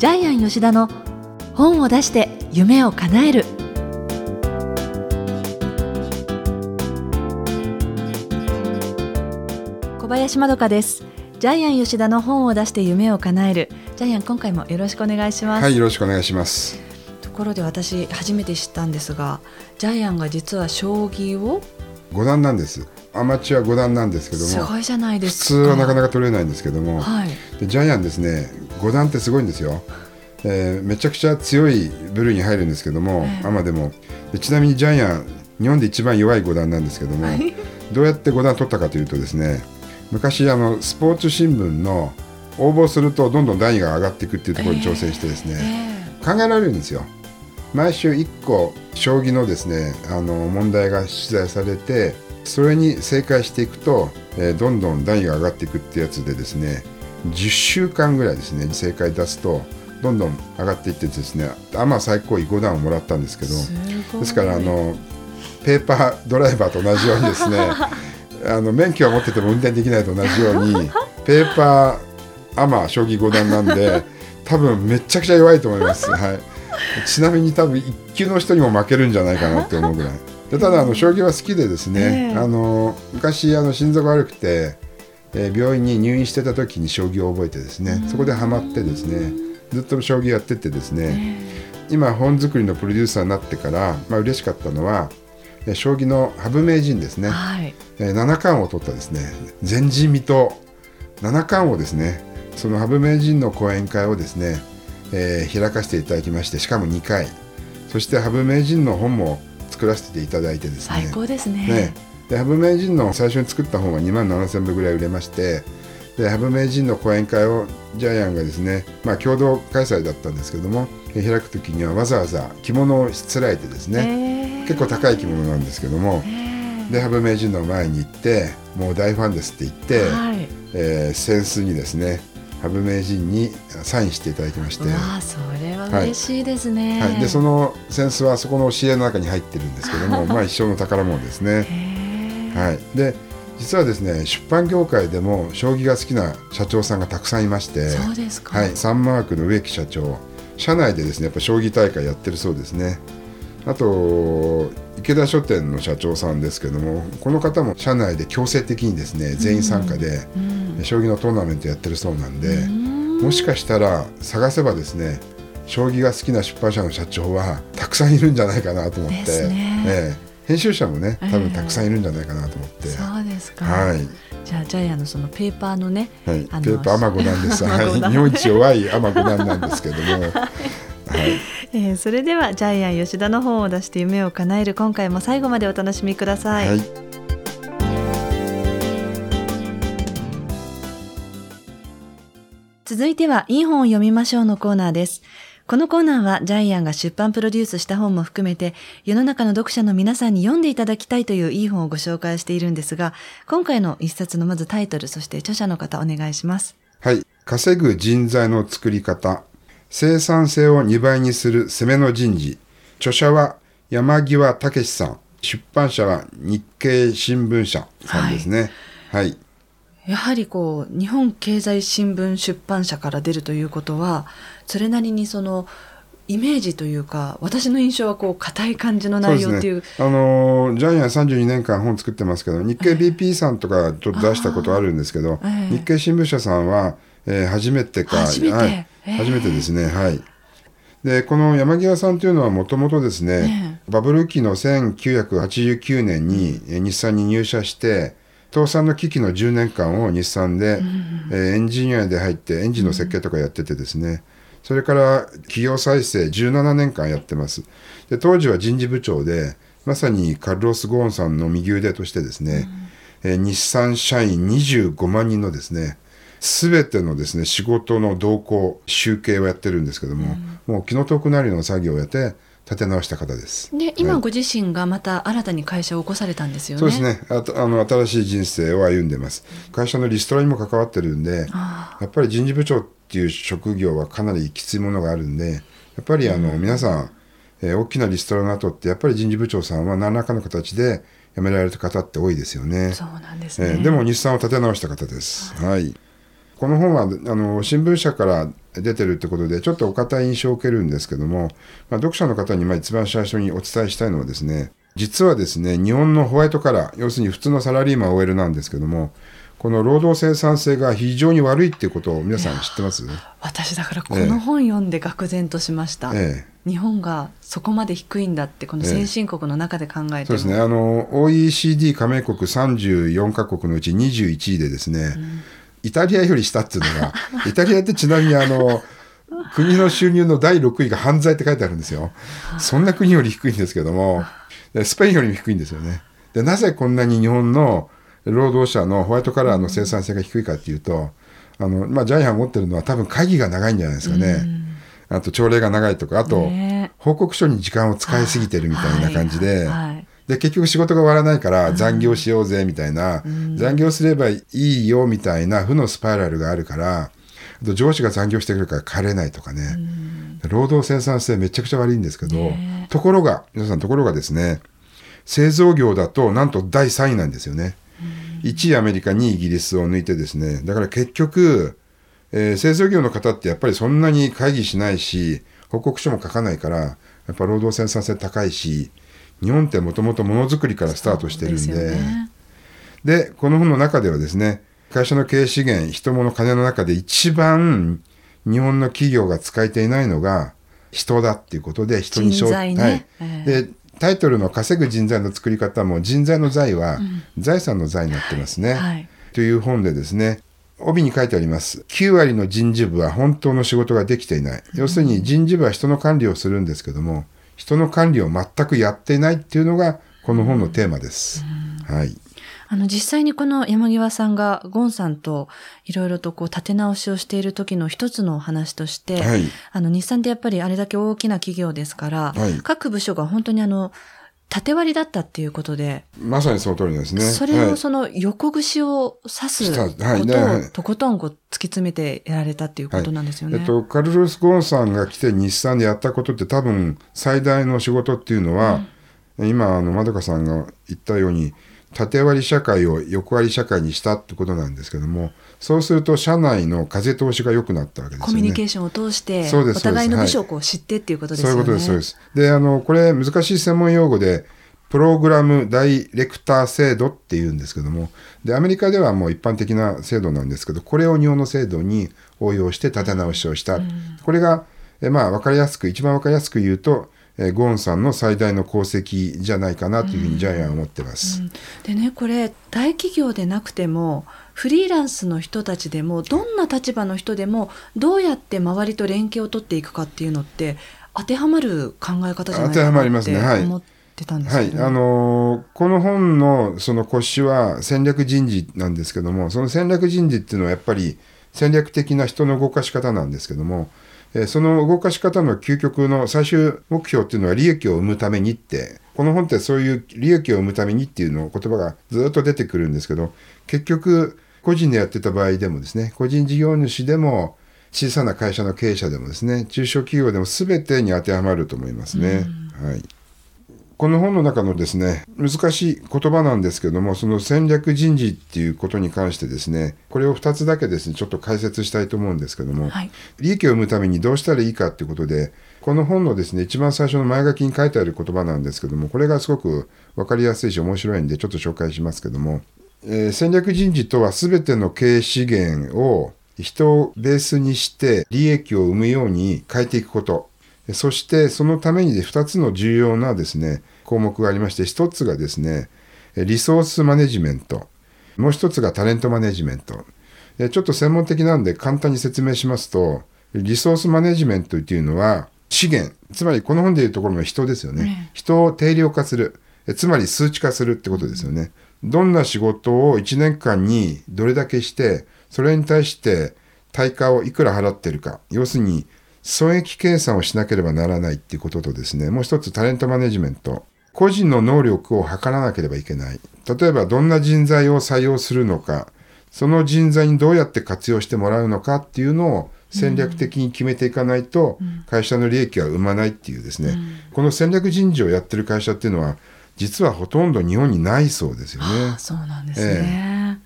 ジャイアン吉田の本を出して夢を叶える。小林まどかです。ジャイアン吉田の本を出して夢を叶える。ジャイアン今回もよろしくお願いします。はいよろしくお願いします。ところで私初めて知ったんですがジャイアンが実は将棋を？五段なんです。アマチュア五段なんですけども。すごいじゃないです普通はなかなか取れないんですけども、はい。でジャイアンですね五段ってすごいんですよ、えーめちゃくちゃ強い部類に入るんですけども、ええアマでもでちなみにジャイアン日本で一番弱い五段なんですけどもどうやって五段取ったかというとですね昔あのスポーツ新聞の応募するとどんどん段位が上がっていくっていうところに挑戦してですね、え考えられるんですよ。毎週1個将棋のですねあの問題が出題されてそれに正解していくと、えーどんどん段位が上がっていくってやつでですね10週間ぐらいですね正解出すとどんどん上がっていってですねアマ最高位5段をもらったんですけどですからあのペーパードライバーと同じようにですね あの免許を持ってても運転できないと同じように ペーパーアマ将棋五段なんで多分めっちゃくちゃ弱いと思います、はい、ちなみに多分一級の人にも負けるんじゃないかなって思うぐらい。でただあの将棋は好きでですね、ええ。あの昔あの心臓が悪くて、えー病院に入院してた時に将棋を覚えてですねそこでハマってですねずっと将棋やっててですね、今本作りのプロデューサーになってから、まあ嬉しかったのはえー将棋の羽生名人ですね、はい。えー七冠を取ったですね前人未到。七冠をですねその羽生名人の講演会をですね、えー開かせていただきましてしかも2回。そして羽生名人の本も作らせていただいてですね。最高ですね。ね、で羽生名人の最初に作った本は2万7000部ぐらい売れましてで羽生名人の講演会をジャイアンがですね、まあ、共同開催だったんですけどもえ開く時にはわざわざ着物をしつらえてですね、結構高い着物なんですけども、で羽生名人の前に行ってもう大ファンですって言って、はい。えー扇子にですね羽生名人にサインしていただきまして、あそれは嬉しいですね、はい、でその扇子はそこの教えの中に入ってるんですけども まあ一生の宝物ですね。へえはい、で実はですね出版業界でも将棋が好きな社長さんがたくさんいましてそうですか。はい、サンマークの植木社長社内でですねやっぱ将棋大会やってるそうですね。あと池田書店の社長さんですけどもこの方も社内で強制的にですね全員参加で、将棋のトーナメントやってるそうなんで、もしかしたら探せばですね将棋が好きな出版社の社長はたくさんいるんじゃないかなと思って、ね。ええ編集者もね多分ええたくさんいるんじゃないかなと思って、そうですか、はい。じゃあジャイアンのそのペーパーのね、はい、のーパー アマゴなんです。日本一弱いアマゴなんなんですけども、はい、えーそれではジャイアン吉田の本を出して夢を叶える今回も最後までお楽しみください、はい、続いてはいい本を読みましょうのコーナーです。このコーナーはジャイアンが出版プロデュースした本も含めて世の中の読者の皆さんに読んでいただきたいといういい本をご紹介しているんですが、今回の一冊のまずタイトル、そして著者の方お願いします。はい、稼ぐ人材の作り方、生産性を2倍にする攻めの人事。著者は山際武さん、出版社は日経新聞社さんですね。はい、やはりこう、日本経済新聞出版社から出るということは、それなりにその、イメージというか、私の印象はこう、硬い感じの内容っていう。ね。あのージャイアン32年間本作ってますけど、日経 BP さんとかちょっと出したことあるんですけど、ええ日経新聞社さんは、えー初めてか、初めて？はいええ初めてですね。はい。で、この山際さんというのはもともとですね、バブル期の1989年にえー日産に入社して、倒産の危機の10年間を日産で、えーエンジニアで入ってエンジンの設計とかやっててですね、それから企業再生17年間やってます。で当時は人事部長で、まさにカルロス・ゴーンさんの右腕としてですね、えー日産社員25万人のですね、すべてのですね、仕事の動向、集計をやってるんですけども、もう気の遠くなるような作業をやって立て直した方です。で、今はいご自身がまた新たに会社を起こされたんですよね。そうですねあとあの新しい人生を歩んでます会社のリストラにも関わってるんであやっぱり人事部長っていう職業はかなりきついものがあるんでやっぱりあの、皆さん、えー大きなリストラの後ってやっぱり人事部長さんは何らかの形で辞められた方って多いですよねそうなんですね。えーでも日産を立て直した方です。はい。この本はあの新聞社から出てるってことでちょっとお堅い印象を受けるんですけども、まあ、読者の方にまあ一番最初にお伝えしたいのはですね実はですね日本のホワイトカラー要するに普通のサラリーマン OL なんですけどもこの労働生産性が非常に悪いっていうことを皆さん知ってます？私だからこの本読んで愕然としました、ええ、日本がそこまで低いんだってこの先進国の中で考えて、え、そうですね。あの OECD 加盟国34カ国のうち21位でですね、うん、イタリアより下っていうのが イタリアってちなみにあの国の収入の第6位が犯罪って書いてあるんですよ。そんな国より低いんですけども。スペインよりも低いんですよね。でなぜこんなに日本の労働者のホワイトカラーの生産性が低いかっていうとあの、まあ、ジャイアン持ってるのは多分会議が長いんじゃないですかね。あと朝礼が長いとかあと、報告書に時間を使いすぎてるみたいな感じで。で結局仕事が終わらないから残業しようぜみたいな、残業すればいいよみたいな負のスパイラルがあるからあと上司が残業してくるから帰れないとかね、労働生産性めちゃくちゃ悪いんですけど、ところが皆さんところがですね製造業だとなんと第3位なんですよね。1位アメリカ、2位イギリスを抜いてですね、だから結局、えー、製造業の方ってやっぱりそんなに会議しないし、報告書も書かないから、やっぱ労働生産性高いし、日本ってもともとものづくりからスタートしてるんで、でね、で、この本の中ではですね、会社の経営資源、人物、金の中で一番日本の企業が使えていないのが人だっていうことで、人に商ね、はい、えー、でタイトルの稼ぐ人材の作り方も人材の財は財産の財になってますね。うんはい、という本でですね帯に書いてあります。9割の人事部は本当の仕事ができていない。要するに人事部は人の管理をするんですけども、人の管理を全くやっていないっていうのがこの本のテーマです。はい。あの、実際にこの山際さんがゴンさんといろいろとこう立て直しをしている時の一つのお話として、はい、あの、日産ってやっぱりあれだけ大きな企業ですから、はい、各部署が本当にあの、縦割りだったっていうことで。まさにその通りですね。それをその横串を刺すことをとことんこう突き詰めてやられたっていうことなんですよね。はい、えっと、カルロス・ゴンさんが来て日産でやったことって多分最大の仕事っていうのは、うん、今、あの、まどかさんが言ったように、縦割り社会を横割り社会にしたってことなんですけどもそうすると社内の風通しが良くなったわけですよね。コミュニケーションを通してお互いの部署をこう知ってっていうことですよね。そういうことですそうです。であのこれ難しい専門用語でプログラムダイレクター制度っていうんですけどもでアメリカではもう一般的な制度なんですけどこれを日本の制度に応用して立て直しをした、うん、これがえまあ分かりやすく一番分かりやすく言うとえゴーンさんの最大の功績じゃないかなというふうにジャイアンは思ってます。うんうん、でねこれ大企業でなくてもフリーランスの人たちでもどんな立場の人でもどうやって周りと連携を取っていくかっていうのって当てはまる考え方じゃないかなって思ってたんですけど、はい、あのー、この本のその腰は戦略人事なんですけどもその戦略人事っていうのはやっぱり戦略的な人の動かし方なんですけどもえその動かし方の究極の最終目標っていうのは利益を生むためにって、この本ってそういう利益を生むためにっていうの言葉がずっと出てくるんですけど、結局、個人でやってた場合でもですね、個人事業主でも、小さな会社の経営者でもですね、中小企業でも全てに当てはまると思いますね。はい。この本の中のですね、難しい言葉なんですけども、その戦略人事っていうことに関してですね、これを2つだけですね、ちょっと解説したいと思うんですけども、はい、利益を生むためにどうしたらいいかっていうことで、この本のですね、一番最初の前書きに書いてある言葉なんですけども、これがすごく分かりやすいし面白いんで、ちょっと紹介しますけども、えー、戦略人事とは全ての経営資源を人をベースにして利益を生むように変えていくこと。そしてそのために2つの重要なですね、項目がありまして、1つがですね、リソースマネジメント。もう1つがタレントマネジメント。ちょっと専門的なんで簡単に説明しますと、リソースマネジメントっていうのは資源、つまりこの本でいうところの人ですよね。人を定量化する。つまり数値化するってことですよね。どんな仕事を1年間にどれだけして、それに対して対価をいくら払ってるか。要するに損益計算をしなければならないっていうこととですね、もう一つタレントマネジメント。個人の能力を測らなければいけない。例えばどんな人材を採用するのか、その人材にどうやって活用してもらうのかっていうのを戦略的に決めていかないと、会社の利益は生まないっていうですね、うん、この戦略人事をやってる会社っていうのは、実はほとんど日本にないそうですよね。そうなんですね。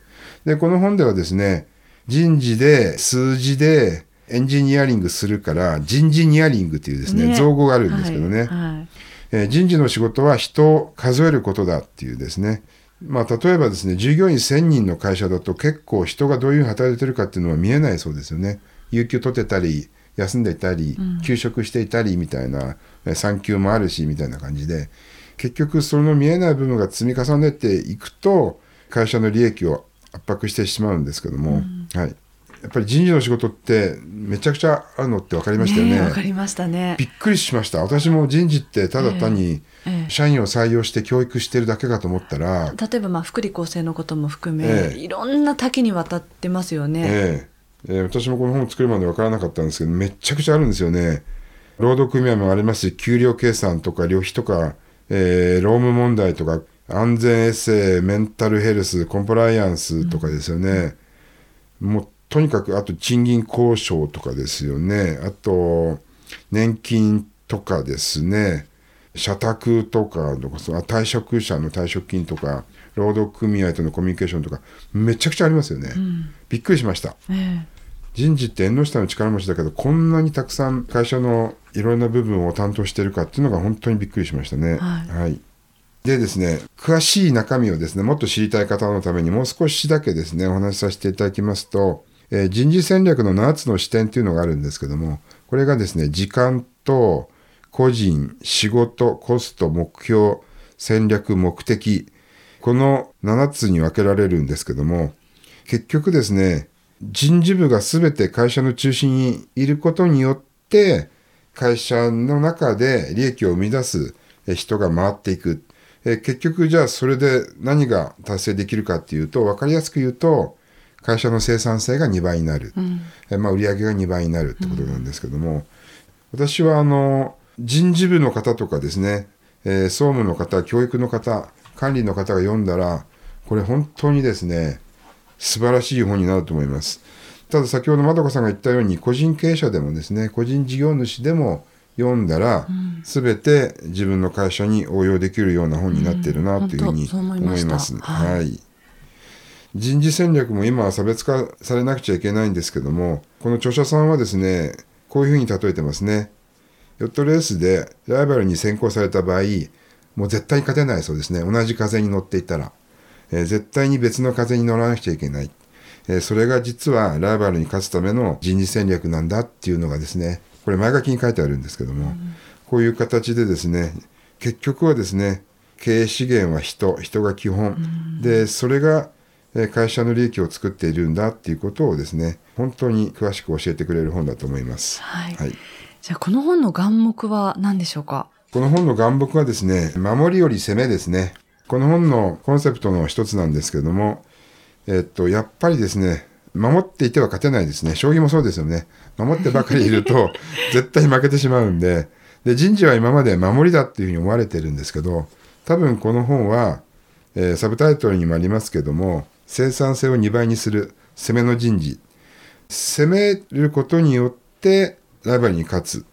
えー、で、この本ではですね、人事で数字でエンジニアリングするから人事ニアリングというですねね。造語があるんですけどね、はいはい。えー人事の仕事は人を数えることだっていうですね。まあ例えばですね従業員1000人の会社だと結構人がどういうふうに働いてるかっていうのは見えないそうですよね。有給取ってたり休んでいたり休職していたりみたいな、えー産休もあるしみたいな感じで結局その見えない部分が積み重ねていくと会社の利益を圧迫してしまうんですけども、はい、やっぱり人事の仕事ってめちゃくちゃあるのって分かりましたよね。ねかりましたね。びっくりしました。私も人事ってただ単にええ社員を採用して教育してるだけかと思ったら、例えばまあ福利厚生のことも含め、ええ。いろんな多岐にわたってますよね。ええ。ええ私もこの本を作るまで分からなかったんですけどめっちゃくちゃあるんですよね。労働組合もありますし給料計算とか旅費とか、えー労務問題とか安全衛生メンタルヘルスコンプライアンスとかですよね、もうとにかくあと賃金交渉とかですよね。あと年金とかですね。社宅とかその退職者の退職金とか労働組合とのコミュニケーションとかめちゃくちゃありますよね、びっくりしました。え人事って縁の下の力持ちだけどこんなにたくさん会社のいろんな部分を担当してるかっていうのが本当にびっくりしましたね。はいでですね詳しい中身をですねもっと知りたい方のためにもう少しだけですねお話しさせていただきますと、えー人事戦略の7つの視点っていうのがあるんですけどもこれがですね時間と個人仕事コスト目標戦略目的この7つに分けられるんですけども結局ですね人事部が全て会社の中心にいることによって会社の中で利益を生み出すえ人が回っていく。え結局じゃあそれで何が達成できるかっていうと分かりやすく言うと会社の生産性が2倍になる、えまあ、売上が2倍になるってことなんですけども、私はあの人事部の方とかですね、えー総務の方教育の方管理の方が読んだらこれ本当にですね素晴らしい本になると思います。ただ先ほどまどかさんが言ったように個人経営者でもですね個人事業主でも読んだら、全て自分の会社に応用できるような本になっているなというふうに思い思ます。はい。はい。人事戦略も今は差別化されなくちゃいけないんですけどもこの著者さんはですねこういうふうに例えてますね。ヨットレースでライバルに先行された場合もう絶対に勝てないそうですね。同じ風に乗っていたら、えー絶対に別の風に乗らなくちゃいけない、えーそれが実はライバルに勝つための人事戦略なんだっていうのがですねこれ前書きに書いてあるんですけども、こういう形でですね結局はですね経営資源は人人が基本、でそれがえー会社の利益を作っているんだっていうことをですね本当に詳しく教えてくれる本だと思います。はい。はい。じゃあこの本の眼目は何でしょうか？この本の眼目はですね、守りより攻めですね。この本のコンセプトの一つなんですけども、えっと、やっぱりですね、守っていては勝てないですね。将棋もそうですよね。守ってばかりいると、絶対負けてしまうんで、で、人事は今まで守りだっていうふうに思われてるんですけど、多分この本は、えーサブタイトルにもありますけども、生産性を2倍にする攻めの人事。攻めることによって、ライバルに勝つ。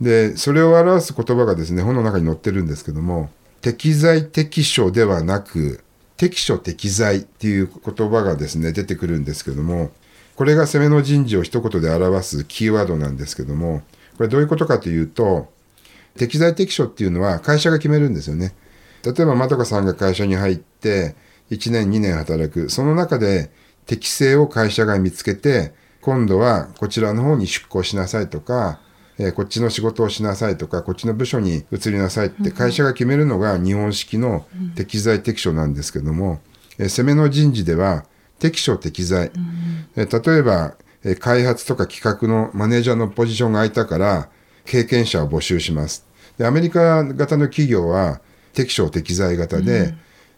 でそれを表す言葉がですね本の中に載ってるんですけども適材適所ではなく適所適材っていう言葉がですね出てくるんですけどもこれが攻めの人事を一言で表すキーワードなんですけどもこれどういうことかというと適材適所っていうのは会社が決めるんですよね。例えばまどかさんが会社に入って1年2年働く。その中で適性を会社が見つけて今度はこちらの方に出向しなさいとかえーこっちの仕事をしなさいとかこっちの部署に移りなさいって会社が決めるのが日本式の適材適所なんですけども、えー攻めの人事では適所適材、えー例えば、えー開発とか企画のマネージャーのポジションが空いたから経験者を募集します。でアメリカ型の企業は適所適材型で、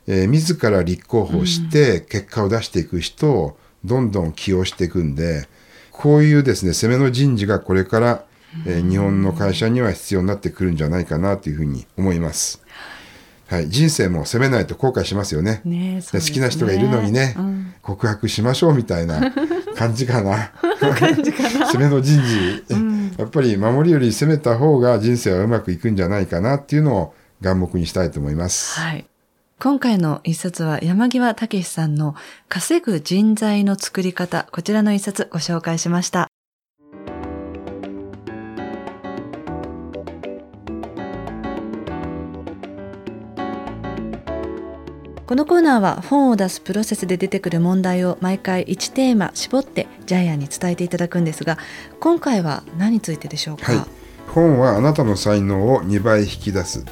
えー自ら立候補して結果を出していく人をどんどん起用していくんでこういうですね攻めの人事がこれから、えー日本の会社には必要になってくるんじゃないかなというふうに思います。はい、人生も責めないと後悔しますよね。ねねで好きな人がいるのにね、うん告白しましょうみたいな 感じかな。攻 めの人事、やっぱり守りより攻めた方が人生はうまくいくんじゃないかなっていうのを眼目にしたいと思います。はい今回の一冊は山際武さんの稼ぐ人材の作り方、こちらの一冊ご紹介しました。このコーナーは本を出すプロセスで出てくる問題を毎回1テーマ絞ってジャイアンに伝えていただくんですが今回は何についてでしょうか、はい、本はあなたの才能を2倍引き出す。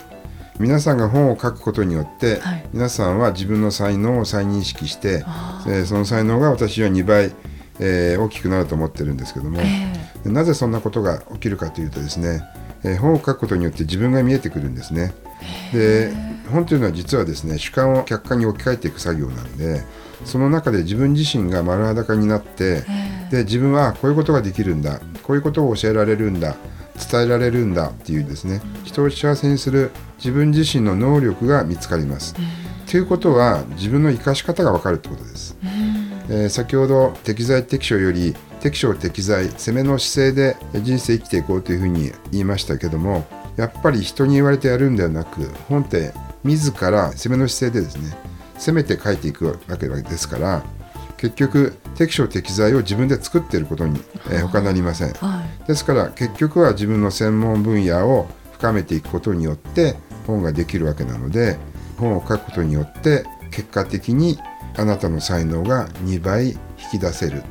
皆さんが本を書くことによって、はい、皆さんは自分の才能を再認識して、えー、その才能が私は2倍、えー、大きくなると思ってるんですけども、えー、なぜそんなことが起きるかというとですね、えー、本を書くことによって自分が見えてくるんですね。で本というのは実はですね主観を客観に置き換えていく作業なんでその中で自分自身が丸裸になってで自分はこういうことができるんだこういうことを教えられるんだ伝えられるんだっていうですね人を幸せにする自分自身の能力が見つかります。ということは自分の生かし方が分かるってことです。えー、先ほど適材適所より適所適材攻めの姿勢で人生生きていこうというふうに言いましたけどもやっぱり人に言われてやるんではなく本って自ら攻めの姿勢でですね攻めて書いていくわけですから結局適所適材を自分で作っていることに、えー、他なりません、はい、ですから結局は自分の専門分野を深めていくことによって本ができるわけなので本を書くことによって結果的にあなたの才能が2倍引き出せる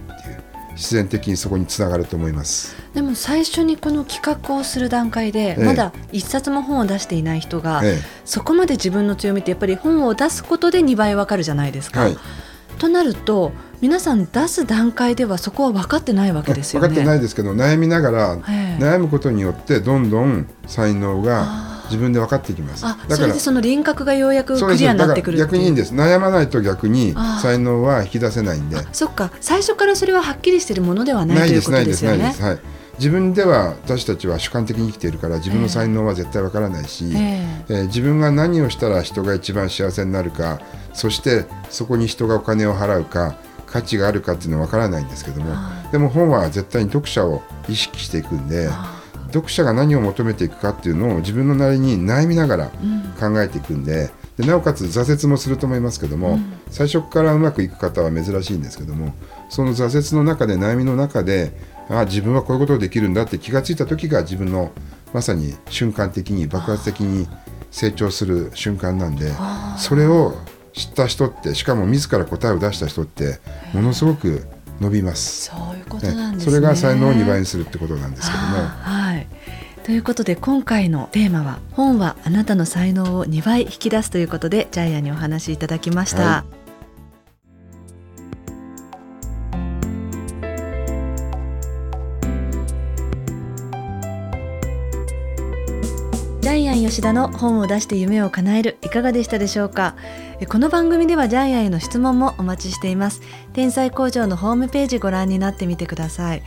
自然的にそこにつながると思います。でも最初にこの企画をする段階で、まだ一冊も本を出していない人が、ええ、そこまで自分の強みってやっぱり本を出すことで2倍わかるじゃないですか。はい、となると皆さん出す段階ではそこは分かってないわけですよね。分かってないですけど悩みながら、悩むことによってどんどん才能が自分で分かっていきます。だからその輪郭がようやくクリアになってくる逆にいいんです。悩まないと逆に才能は引き出せないんで。そっか、最初からそれははっきりしているものではないということですよね。はい。自分では私たちは主観的に生きているから自分の才能は絶対わからないし、えー、えー、自分が何をしたら人が一番幸せになるかそしてそこに人がお金を払うか価値があるかっていうのはわからないんですけどもでも本は絶対に読者を意識していくんで。読者が何を求めていくかっていうのを自分のなりに悩みながら考えていくんででなおかつ挫折もすると思いますけども、うん、最初からうまくいく方は珍しいんですけどもその挫折の中で悩みの中であ自分はこういうことをできるんだって気が付いた時が自分のまさに瞬間的に爆発的に成長する瞬間なんでそれを知った人ってしかも自ら答えを出した人ってものすごく伸びます。そういうことなんですね、それが才能を2倍にするってことなんですけども。はい。ということで今回のテーマは本はあなたの才能を2倍引き出すということでジャイアンにお話しいただきました。はいジャイアン吉田の本を出して夢を叶えるいかがでしたでしょうか？この番組ではジャイアンへの質問もお待ちしています天才工場のホームページご覧になってみてください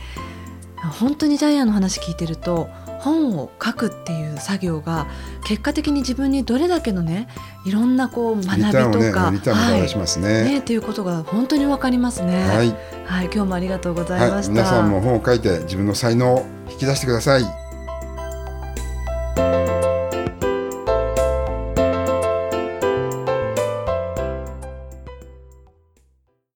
本当にジャイアンの話聞いてると本を書くっていう作業が結果的に自分にどれだけのねいろんなこう学びとか、ね、はい、ねねっていうことが本当にわかりますね。はい、はい、今日もありがとうございました、はい、皆さんも本を書いて自分の才能を引き出してください。